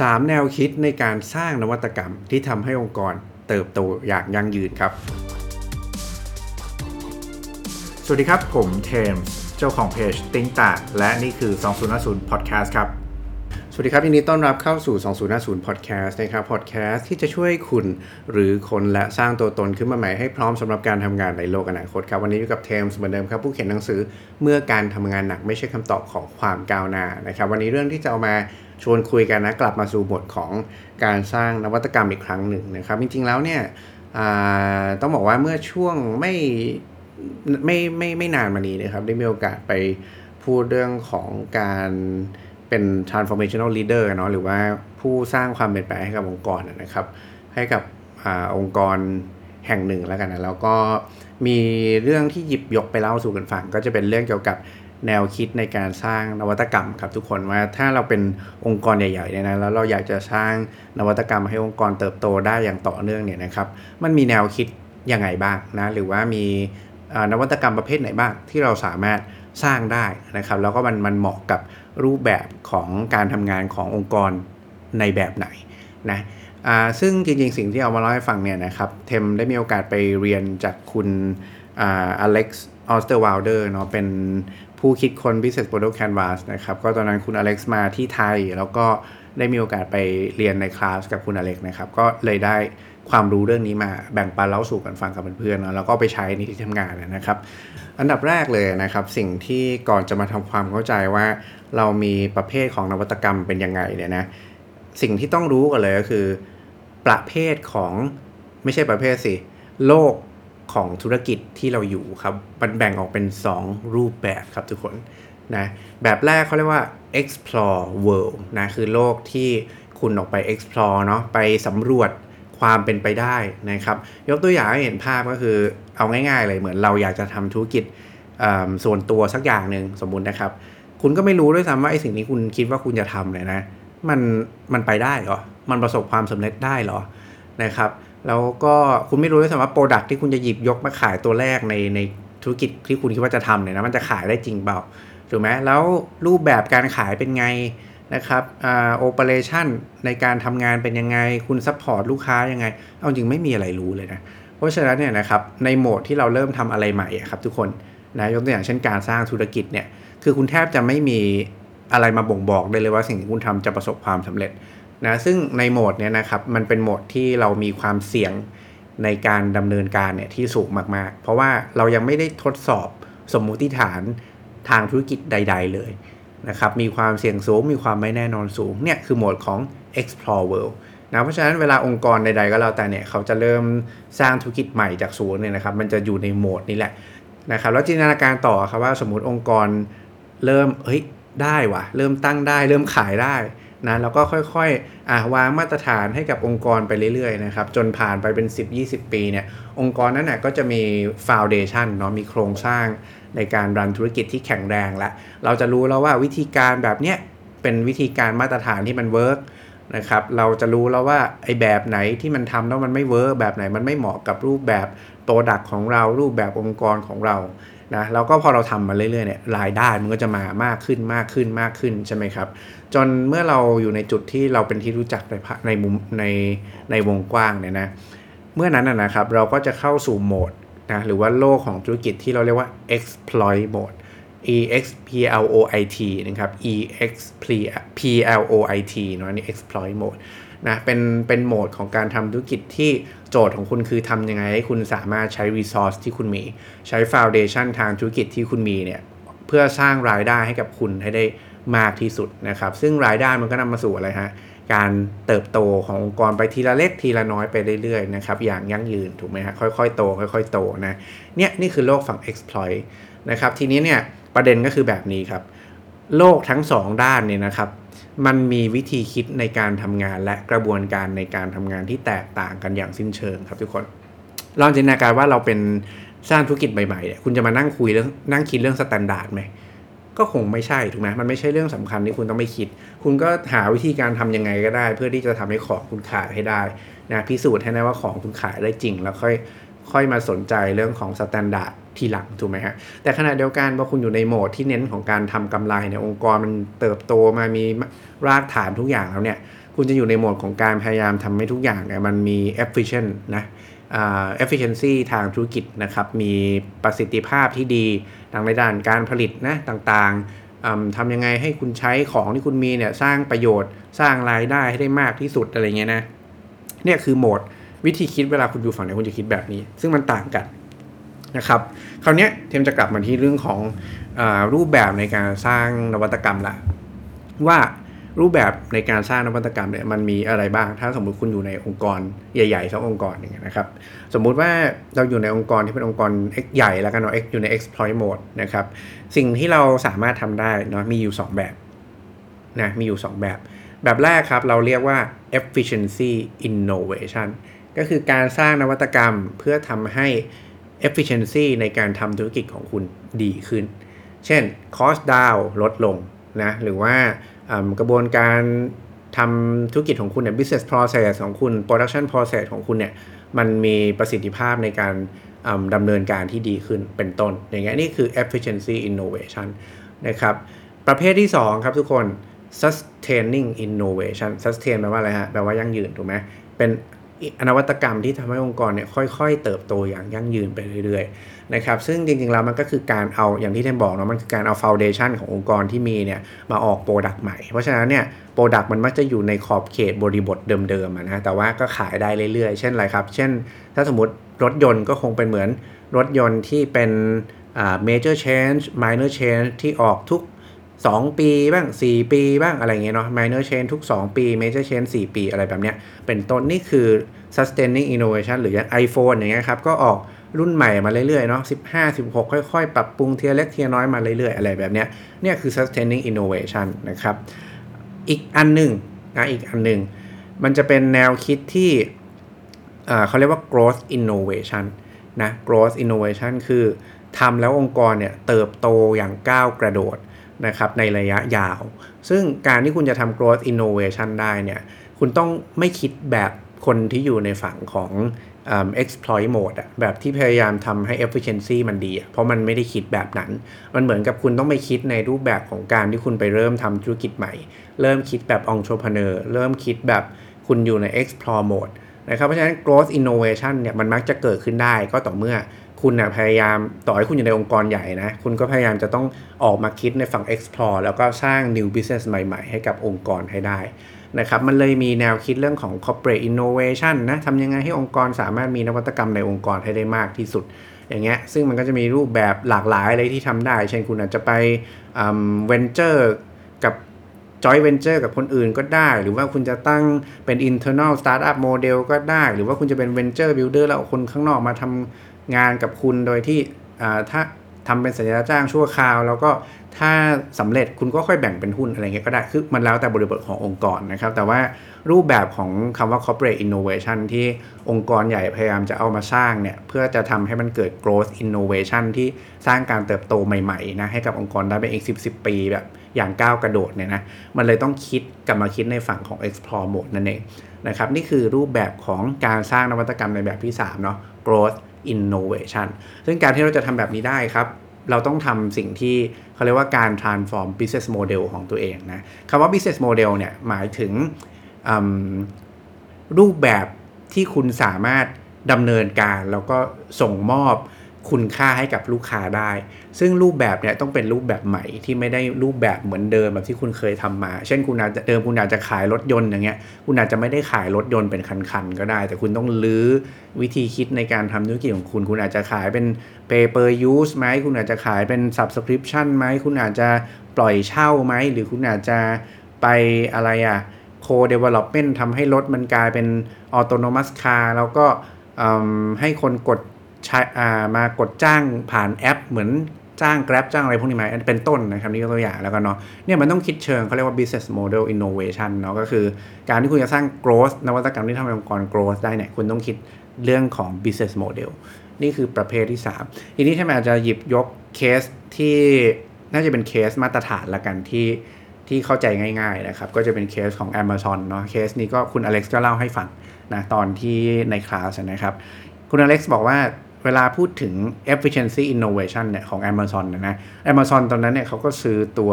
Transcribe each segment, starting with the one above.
3 แนวคิดในการสร้างนวัตกรรมที่ทำให้องค์กรเติบโตอย่างยั่งยืนครับ สวัสดีครับ ผมเทมส์เจ้าของเพจติ้งตาและนี่คือ 2050 Podcast ครับ สวัสดีครับยินดีต้อนรับเข้าสู่ 2050 Podcast นะครับ Podcast ที่จะช่วยคุณรื้อค้นและสร้างตัวตนขึ้นมาใหม่ให้พร้อมสำหรับการทำงานในโลกอนาคตครับ วันนี้อยู่กับเทมส์เหมือนเดิมครับ ผู้เขียนหนังสือเมื่อการทำงานหนักไม่ใช่คำตอบของความก้าวหน้านะครับ วันนี้เรื่องที่จะเอามาชวนคุยกันนะกลับมาสู่บทของการสร้างนวัตกรรมอีกครั้งหนึ่งนะครับ จริงๆแล้วเนี่ยต้องบอกว่าเมื่อช่วงไม่ไม่ไม่ไม่นานมานี้นะครับได้มีโอกาสไปพูดเรื่องของการ เป็น transformational leader เนาะหรือว่าผู้สร้างความเปลี่ยนแปลงให้กับองค์กรนะครับ ให้กับอองค์กรแห่งหนึ่งแล้วกันนะแล้วก็มีเรื่องที่หยิบยกไปเล่าสู่กันฟัง ก็จะเป็นเรื่องเกี่ยวกับแนวคิดในการสร้างนวัตกรรมครับทุกคนว่าถ้าเราเป็นองค์กรใหญ่ๆเนี่ยนะแล้วเราอยากจะสร้างนวัตกรรมให้องค์กรเติบโตได้อย่างต่อเนื่องเนี่ยนะครับ มันมีแนวคิดยังไงบ้างนะหรือว่ามีนวัตกรรมประเภทไหนบ้างที่เราสามารถสร้างได้นะครับ แล้วก็มันมันเหมาะกับ รูปแบบของการทำงานขององค์กรในแบบไหนนะซึ่งจริงๆ สิ่งที่เอามาเล่าให้ฟังเนี่ยนะครับ เทมได้มีโอกาสไปเรียนจากคุณอเล็กซ์ออสเตอร์วาลเดอร์เนาะเป็นผู้คิดค้น Business Model Canvas นะครับ ก็ตอนนั้นคุณอเล็กซ์มาที่ไทย แล้วก็ได้มีโอกาสไปเรียนในคลาสกับคุณอเล็กซ์นะครับ ก็เลยได้ความรู้เรื่องนี้มาแบ่งปันเล่าสู่กันฟังกับเพื่อนๆนะแล้วก็ไปใช้ในที่ทำงานนะครับ อันดับแรกเลยนะครับ สิ่งที่ก่อนจะมาทำความเข้าใจว่า เรามีประเภทของนวัตกรรมเป็นยังไงเนี่ยนะสิ่งที่ต้องรู้กันเลยก็คือ ประเภทของไม่ใช่ประเภทสิ โลกของธุรกิจที่เราอยู่ครับมันแบ่งออกเป็น 2 รูปแบบครับทุกคนนะแบบแรกเขาเรียกว่า explore world นะคือโลกที่คุณออกไป explore เนาะไปสำรวจความเป็นไปได้นะครับ ยกตัวอย่างให้เห็นภาพก็คือเอาง่ายๆเลยเหมือนเราอยากจะทำธุรกิจส่วนตัวสักอย่างหนึ่งสมมุตินะครับ คุณก็ไม่รู้ด้วยซ้ำว่าไอ้สิ่งนี้คุณคิดว่าคุณจะทำเนี่ยนะ มันมันไปได้เหรอ มันประสบความสำเร็จได้เหรอนะครับ แล้วก็คุณไม่รู้ด้วยซ้ำว่า product ที่คุณจะหยิบยกมาขายตัวแรกในในธุรกิจที่คุณคิดว่าจะทำเนี่ยนะมันจะขายได้จริงเปล่าถูกไหมแล้วรูปแบบการขายเป็นไงนะครับอ่า operation ในการทำงานเป็นยังไง คุณ support ลูกค้ายังไง เอาจริงไม่มีอะไรรู้เลยนะ เพราะฉะนั้นเนี่ยนะครับในโหมดที่เราเริ่มทำอะไรใหม่ครับทุกคนนะยกตัวอย่างเช่นการสร้างธุรกิจเนี่ย คือคุณแทบจะไม่มีอะไรมาบ่งบอกได้เลยว่าสิ่งที่คุณทำจะประสบความสำเร็จนะซึ่งในโหมดเนี้ยนะครับมันเป็นโหมดที่เรามีความเสี่ยงในการดำเนินการเนี่ยที่สูงมากๆ เพราะว่าเรายังไม่ได้ทดสอบสมมุติฐานทางธุรกิจใด ๆ เลยนะครับมีความเสี่ยงสูงมีความไม่แน่นอนสูงเนี่ยคือโหมดของ explore world นะเพราะฉะนั้นเวลาองค์กรใด ๆ ก็แล้วแต่เนี่ยเขาจะเริ่มสร้างธุรกิจใหม่จากศูนย์เนี่ยนะครับมันจะอยู่ในโหมดนี้แหละนะครับแล้วจินตนาการต่อครับว่าสมมติองค์กร เริ่มเฮ้ยได้วะเริ่มตั้งได้ เริ่มขายได้นะแล้วก็ค่อยๆอ่วางมาตรฐานให้กับองค์กรไปเรื่อยๆนะครับจนผ่านไปเป็น 10-20 ปีเนี่ยองค์กรนั้นนะก็จะมี foundation เนาะมีโครงสร้างในการ run ธุรกิจที่แข็งแรงแล้วเราจะรู้แล้วว่าวิธีการแบบเนี้ยเป็นวิธีการมาตรฐานที่มัน work นะครับเราจะรู้แล้วว่าไอ้แบบไหนที่มันทำแล้วมันไม่ work แบบไหนมันไม่เหมาะกับรูปแบบโปรดักของเรารูปแบบองค์กรของเรา นะแล้วก็พอเราทำมาเรื่อยๆเนี่ยรายได้มันก็จะมามากขึ้นมากขึ้นมากขึ้นใช่ไหมครับ จนเมื่อเราอยู่ในจุดที่เราเป็นที่รู้จักในในมุมในในวงกว้างเนี่ยนะเมื่อนั้นนะครับเราก็จะเข้าสู่โหมดนะหรือว่าโลกของธุรกิจที่เราเรียกว่า exploit mode e x p l o i t นะครับ e x p l o i t เนาะนี่ exploit mode นะเป็นเป็นโหมดของการทำธุรกิจที่โจทย์ของคุณคือทำยังไงให้คุณสามารถใช้ resource ที่คุณมี ใช้ foundation ทางธุรกิจที่คุณมีเนี่ยเพื่อสร้างรายได้ให้กับคุณให้ได้มากที่สุดนะครับ ซึ่งรายได้มันก็นำมาสู่อะไรฮะการเติบโตขององค์กรไปทีละเล็กทีละน้อยไปเรื่อยๆนะครับอย่างยั่งยืนถูกไหมฮะค่อยๆโตค่อยๆโตนะเนี่ยนี่คือโลกฝั่ง exploit นะครับทีนี้เนี่ยประเด็นก็คือแบบนี้ครับ โลกทั้ง 2 ด้านเนี่ยนะครับ มันมีวิธีคิดในการทำงานและกระบวนการในการทำงานที่แตกต่างกันอย่างสิ้นเชิงครับทุกคน ลองจินตนาการว่าเราเป็นสร้างธุรกิจใหม่ๆเนี่ยคุณจะมานั่งคุยเรื่องนั่งคิดเรื่อง standard ไหมก็คงไม่ใช่ถูกไหมมันไม่ใช่เรื่องสำคัญที่คุณต้องไม่คิด คุณก็หาวิธีการทำยังไงก็ได้ เพื่อที่จะทำให้ของคุณขายให้ได้นะพิสูจน์ให้ได้ว่าของคุณขายได้จริง แล้วค่อยค่อยมาสนใจเรื่องของ standard ทีหลังถูกไหมฮะแต่ขณะเดียวกันพอคุณอยู่ในโหมดที่เน้นของการทำกำไรในองค์กรมันเติบโตมามีรากฐานทุกอย่างแล้วเนี่ยคุณจะอยู่ในโหมดของการพยายามทำให้ทุกอย่างเนี่ยมันมี efficient นะเอ่า efficiency ทางธุรกิจนะครับ มีประสิทธิภาพที่ดีทางในด้านการผลิตนะต่างๆทำยังไงให้คุณใช้ของที่คุณมีเนี่ยสร้างประโยชน์สร้างรายได้ให้ได้มากที่สุดอะไรเงี้ยนะเนี่ยคือโหมดวิธีคิดเวลาคุณอยู่ฝั่งไหนคุณจะคิดแบบนี้ ซึ่งมันต่างกัน นะครับคราวนี้เทมจะกลับมาที่เรื่องของอรูปแบบในการสร้างนวัตกรรมละว่ารูปแบบในการสร้างนวัตกรรมเนี่ยมันมีอะไรบ้าง ถ้าสมมุติคุณอยู่ในองค์กรใหญ่ๆสักองค์กรหนึ่งนะครับ สมมุติว่าเราอยู่ในองค์กรที่เป็นองค์กร X ใหญ่แล้วกันเนาะ X อยู่ใน exploit mode นะครับ สิ่งที่เราสามารถทำได้เนาะมีอยู่ 2 แบบนะมีอยู่ 2 แบบ แบบแรกครับเราเรียกว่า efficiency innovation ก็คือการสร้างนวัตกรรมเพื่อทำให้ efficiency ในการทำธุรกิจของคุณดีขึ้น เช่น cost down ลดลงนะ หรือว่ากระบวนการทำธุรกิจของคุณเนี่ย business process ของคุณ production process ของคุณเนี่ยมันมีประสิทธิภาพในการดำเนินการที่ดีขึ้นเป็นต้น อย่างเงี้ยนี่คือ efficiency innovation นะครับประเภทที่ 2 ครับทุกคน sustaining innovation sustain แปลว่าอะไรฮะ แปลว่ายั่งยืน ถูกไหมเป็น นวัตกรรมที่ทำให้องค์กรเนี่ยค่อยๆ เติบโตอย่างยั่งยืนไปเรื่อยๆนะครับซึ่งจริงๆแล้วมันก็คือการเอาอย่างที่เทมบอกเนาะมันคือการเอา foundation ขององค์กรที่มีเนี่ยมาออก product ใหม่ เพราะฉะนั้นเนี่ย product มันมักจะอยู่ในขอบเขตบริบทเดิมๆนะแต่ว่าก็ขายได้เรื่อยๆ เช่นอะไรครับ เช่น ถ้าสมมติรถยนต์ก็คงเป็นเหมือนรถยนต์ที่เป็นอ่า major change minor change ที่ออกทุก 2 ปีบ้าง 4 ปีบ้างอะไรเงี้ยเนาะ minor change ทุก 2 ปี major change 4 ปีอะไรแบบเนี้ย เป็นต้นนี่คือ sustaining innovation หรืออย่าง iPhone อย่างเงี้ยครับ ก็ออกรุ่นใหม่มาเรื่อยๆเนาะ15 16 ค่อยๆ ปรับปรุงเทียร์เล็กเทียร์น้อยมาเรื่อยๆ อะไรแบบเนี้ย เนี่ยคือ sustaining innovation นะครับ อีกอันหนึ่งนะอีกอันหนึ่งมันจะเป็นแนวคิดที่เขาเรียกว่า growth innovation นะ growth innovation คือทำแล้วองค์กรเนี่ยเติบโตอย่างก้าวกระโดด นะครับในระยะยาว ซึ่งการที่คุณจะทำ growth innovation ได้เนี่ยคุณต้องไม่คิดแบบคนที่อยู่ในฝั่งของอ exploit mode แบบที่พยายามทำให้ efficiency มันดี เพราะมันไม่ได้คิดแบบนั้น มันเหมือนกับคุณต้องไปคิดในรูปแบบของการที่คุณไปเริ่มทำธุรกิจใหม่ เริ่มคิดแบบ entrepreneur เริ่มคิดแบบคุณอยู่ใน explore mode นะครับเพราะฉะนั้น growth innovation เนี่ยมันมักจะเกิดขึ้นได้ก็ต่อเมื่อคุณนะพยายามต่อให้คุณอยู่ในองค์กรใหญ่นะ คุณก็พยายามจะต้องออกมาคิดในฝั่ง explore แล้วก็สร้าง new business ใหม่ ๆ ให้กับองค์กรให้ได้นะครับมันเลยมีแนวคิดเรื่องของ corporate innovation นะทำยังไงให้องค์กรสามารถมีนวัตกรรมในองค์กรให้ได้มากที่สุด อย่างเงี้ยซึ่งมันก็จะมีรูปแบบหลากหลายเลยที่ทำได้ เช่นคุณอาจจะไป venture จอยเวนเจอร์กับคนอื่นก็ได้ หรือว่าคุณจะตั้งเป็น internal startup model ก็ได้ หรือว่าคุณจะเป็น venture builder แล้วเอาคนข้างนอกมาทำงานกับคุณโดยที่ถ้าทำเป็นสัญญาจ้างชั่วคราว แล้วก็ถ้าสำเร็จคุณก็ค่อยแบ่งเป็นหุ้นอะไรเงี้ยก็ได้ คือมันแล้วแต่บริบทขององค์กรนะครับ แต่ว่ารูปแบบของคำว่า corporate innovation ที่องค์กรใหญ่พยายามจะเอามาสร้างเนี่ย เพื่อจะทำให้มันเกิด growth innovation ที่สร้างการเติบโตใหม่ๆนะให้กับองค์กรได้เป็นอีก 10 10 ปีแบบ อย่างก้าวกระโดดเนี่ยนะมันเลยต้องคิดกลับมาคิดในฝั่งของ explore mode นั่นเองนะครับนี่คือรูปแบบของการสร้างนวัตกรรมในแบบที่3เนาะ growth innovation ซึ่งการที่เราจะทำแบบนี้ได้ครับ เราต้องทำสิ่งที่เขาเรียกว่าการ transform business model ของตัวเองนะคำว่า business model เนี่ยหมายถึงรูปแบบที่คุณสามารถดำเนินการแล้วก็ส่งมอบ คุณค่าให้กับลูกค้าได้ ซึ่งรูปแบบเนี่ยต้องเป็นรูปแบบใหม่ที่ไม่ได้รูปแบบเหมือนเดิมแบบที่คุณเคยทำมา เช่นคุณอาจจะเดิมคุณอาจจะขายรถยนต์อย่างเงี้ย คุณอาจจะไม่ได้ขายรถยนต์เป็นคันๆก็ได้ แต่คุณต้องลื้อวิธีคิดในการทำธุรกิจของคุณ คุณอาจจะขายเป็น pay per use ไหมคุณอาจจะขายเป็น subscription ไหมคุณอาจจะปล่อยเช่าไหมหรือคุณอาจจะไปอะไรอะ co-development ทำให้รถมันกลายเป็น autonomous car แล้วก็ให้คนกด ใช้มากดจ้างผ่านแอป เหมือนจ้าง Grab จ้างอะไรพวกนี้ไหมเป็นต้นนะครับนี่ก็ตัวอย่างแล้วกันเนาะเนี่ยมันต้องคิดเชิงเขาเรียกว่า business model innovation เนาะก็คือการที่คุณจะสร้าง growth นวัตกรรมที่ทำให้องค์กร growth ได้เนี่ยคุณต้องคิดเรื่องของ business model นี่คือประเภทที่ 3 ทีนี้ถ้ามันอาจจะหยิบยกเคสที่น่าจะเป็นเคสมาตรฐานละกันที่ที่เข้าใจง่ายๆนะครับ ก็จะเป็นเคสของ Amazon เนาะเคสนี้ก็คุณอเล็กซ์ก็เล่าให้ฟังนะตอนที่ในคลาสนะครับ คุณอเล็กซ์บอกว่า เวลาพูดถึง efficiency innovation เนี่ยของ Amazon นะนะ Amazon ตอนนั้นเนี่ยเขาก็ซื้อตัว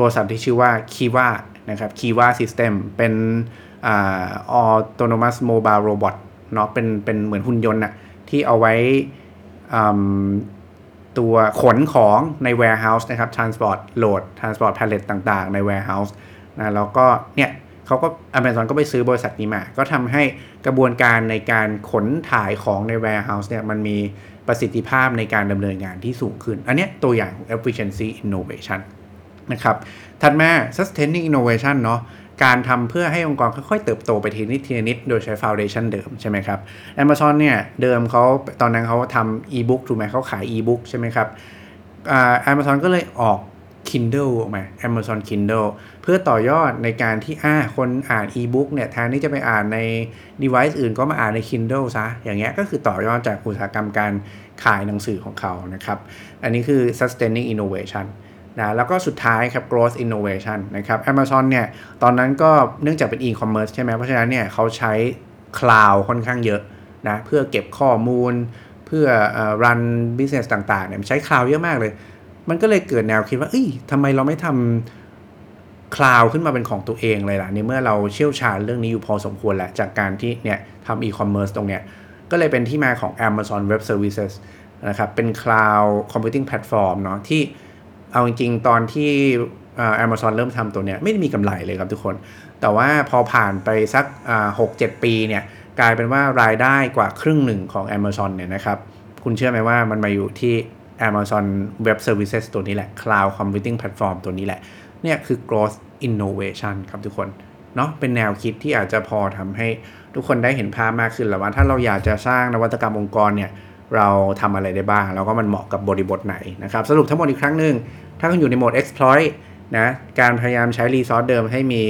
บริษัทที่ชื่อว่า Kiva นะครับ Kiva System เป็นอ่า autonomous mobile robot เนาะเป็นเป็นเหมือนหุ่นยนต์อะที่เอาไว้ตัวขนของใน warehouse นะครับ transport load transport pallet ต่างๆ ใน warehouse นะแล้วก็เนี่ยเขาก็ Amazon ก็ไปซื้อบริษัทนี้มา ก็ทำให้ กระบวนการในการขนถ่ายของใน warehouse เนี่ยมันมีประสิทธิภาพในการดำเนินงานที่สูงขึ้น อันนี้ตัวอย่างของ efficiency innovation นะครับถัดมา sustaining innovation เนาะการทำเพื่อให้องค์กรค่อยๆเติบโตไปทีนิดทีนิดโดยใช้ foundation เดิมใช่ไหมครับ Amazon เนี่ยเดิมเขาตอนนั้นเขาทำ e-book ถูกไหมเขาขาย e-book ใช่ไหมครับอ่า Amazon ก็เลยออก Kindle ออกมา Amazon Kindle เพื่อต่อยอดในการที่อ่าคนอ่าน e-book เนี่ยแทนที่จะไปอ่านใน device อื่นก็มาอ่านใน Kindle ซะ อย่างเงี้ยก็คือต่อยอดจากอุตสาหกรรมการขายหนังสือของเขานะครับ อันนี้คือ sustaining innovation นะแล้วก็สุดท้ายครับ growth innovation นะครับ Amazon เนี่ยตอนนั้นก็เนื่องจากเป็น e-commerce ใช่ไหมเพราะฉะนั้นเนี่ยเขาใช้ cloud ค่อนข้างเยอะนะเพื่อเก็บข้อมูล เพื่อ run business ต่างๆเนี่ยมันใช้ cloud เยอะมากเลย มันก็เลยเกิดแนวคิดว่า เอ้ยทำไมเราไม่ทำ cloud ขึ้นมาเป็นของตัวเองเลยล่ะในเมื่อเราเชี่ยวชาญเรื่องนี้อยู่พอสมควรแหละ จากการที่เนี่ยทำ e-commerce ตรงเนี้ย ก็เลยเป็นที่มาของ Amazon Web Services นะครับ เป็น cloud computing platform เนาะที่เอาจริงๆ ตอนที่อ่า Amazon เริ่มทำตัวเนี้ยไม่ได้มีกำไรเลยครับทุกคน แต่ว่าพอผ่านไปสักหกเจ็ดปีเนี่ยกลายเป็นว่ารายได้กว่าครึ่งหนึ่งของ Amazon เนี่ยนะครับ คุณเชื่อไหมว่ามันมาอยู่ที่ Amazon Web Services ตัวนี้แหละ Cloud Computing Platform ตัวนี้แหละ เนี่ยคือ growth innovation ครับทุกคนเนาะเป็นแนวคิดที่อาจจะพอทำให้ทุกคนได้เห็นภาพมากขึ้นแล้วว่าถ้าเราอยากจะสร้างนวัตกรรมองค์กรเนี่ยเราทำอะไรได้บ้าง แล้วก็มันเหมาะกับบริบทไหนนะครับ สรุปทั้งหมดอีกครั้งหนึ่งถ้าคุณอยู่ในโหมด exploit นะการพยายามใช้รีซอสเดิมให้มี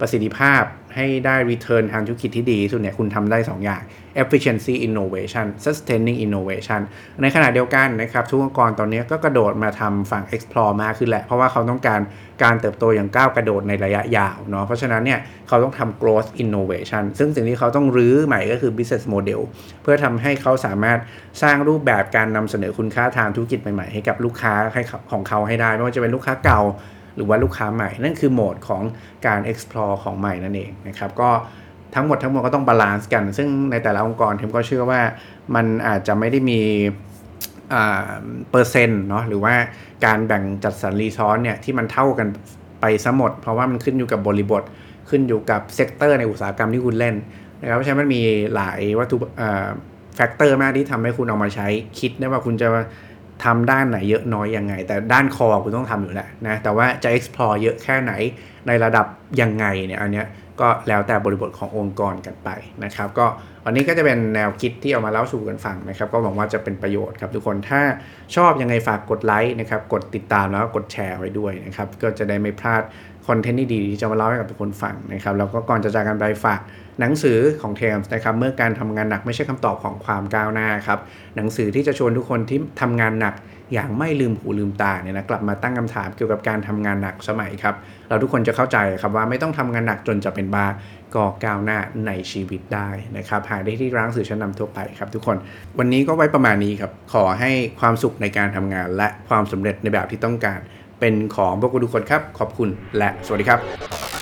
ประสิทธิภาพ ให้ได้ return ทางธุรกิจที่ดีที่สุดเนี่ยคุณทำได้ 2 อย่าง efficiency innovation sustaining innovation ในขณะเดียวกันนะครับทุกองค์กรตอนนี้ก็กระโดดมาทำฝั่ง explore มากขึ้นแหละ เพราะว่าเขาต้องการการเติบโตอย่างก้าวกระโดดในระยะยาวเนาะเพราะฉะนั้นเนี่ยเขาต้องทำ growth innovation ซึ่งสิ่งที่เขาต้องรื้อใหม่ก็คือ business model เพื่อทำให้เขาสามารถสร้างรูปแบบการนำเสนอคุณค่าทางธุรกิจใหม่ๆให้กับลูกค้าให้ของเขาให้ได้ไม่ว่าจะเป็นลูกค้าเก่า หรือว่าลูกค้าใหม่ นั่นคือโหมดของการ explore ของใหม่นั่นเองนะครับก็ทั้งหมดทั้งมวลก็ต้อง balance กัน ซึ่งในแต่ละองค์กรเทมก็เชื่อว่ามันอาจจะไม่ได้มีเปอร์เซ็นต์เนาะหรือว่าการแบ่งจัดสรร resource เนี่ยที่มันเท่ากันไปซะหมด เพราะว่ามันขึ้นอยู่กับบริบทขึ้นอยู่กับ sector ในอุตสาหกรรมที่คุณเล่นนะครับเพราะฉะนั้นมันมีหลายวัตถุ factor มากที่ทำให้คุณเอามาใช้คิดได้ว่าคุณจะ ทำด้านไหนเยอะน้อยยังไง แต่ด้าน core คุณต้องทำอยู่แล้วนะแต่ว่าจะ explore เยอะแค่ไหนในระดับยังไงเนี่ยอันเนี้ยก็แล้วแต่บริบทขององค์กรกันไปนะครับ ก็วันนี้ก็จะเป็นแนวคิดที่เอามาเล่าสู่กันฟังนะครับ ก็หวังว่าจะเป็นประโยชน์ครับทุกคนถ้าชอบยังไงฝากกดไลค์นะครับกดติดตามแล้วก็กดแชร์ไว้ด้วยนะครับก็จะได้ไม่พลาดคอนเทนต์ดีๆที่จะมาเล่าให้กับทุกคนฟังนะครับแล้วก็ก่อนจะจากกันไปฝาก หนังสือของเทมส์นะครับเมื่อการทำงานหนักไม่ใช่คำตอบของความก้าวหน้าครับหนังสือที่จะชวนทุกคนที่ทำงานหนักอย่างไม่ลืมหูลืมตาเนี่ยนะกลับมาตั้งคำถามเกี่ยวกับการทำงานหนักสมัยครับเราทุกคนจะเข้าใจครับว่าไม่ต้องทำงานหนักจนจะเป็นบ้าก็ก้าวหน้าในชีวิตได้นะครับหาได้ที่ร้านหนังสื่อชั้นนำทั่วไปครับทุกคนวันนี้ก็ไว้ประมาณนี้ครับขอให้ความสุขในการทำงาน และความสำเร็จในแบบที่ต้องการ เป็นของพวกคุณทุกคนครับขอบคุณและสวัสดีครับ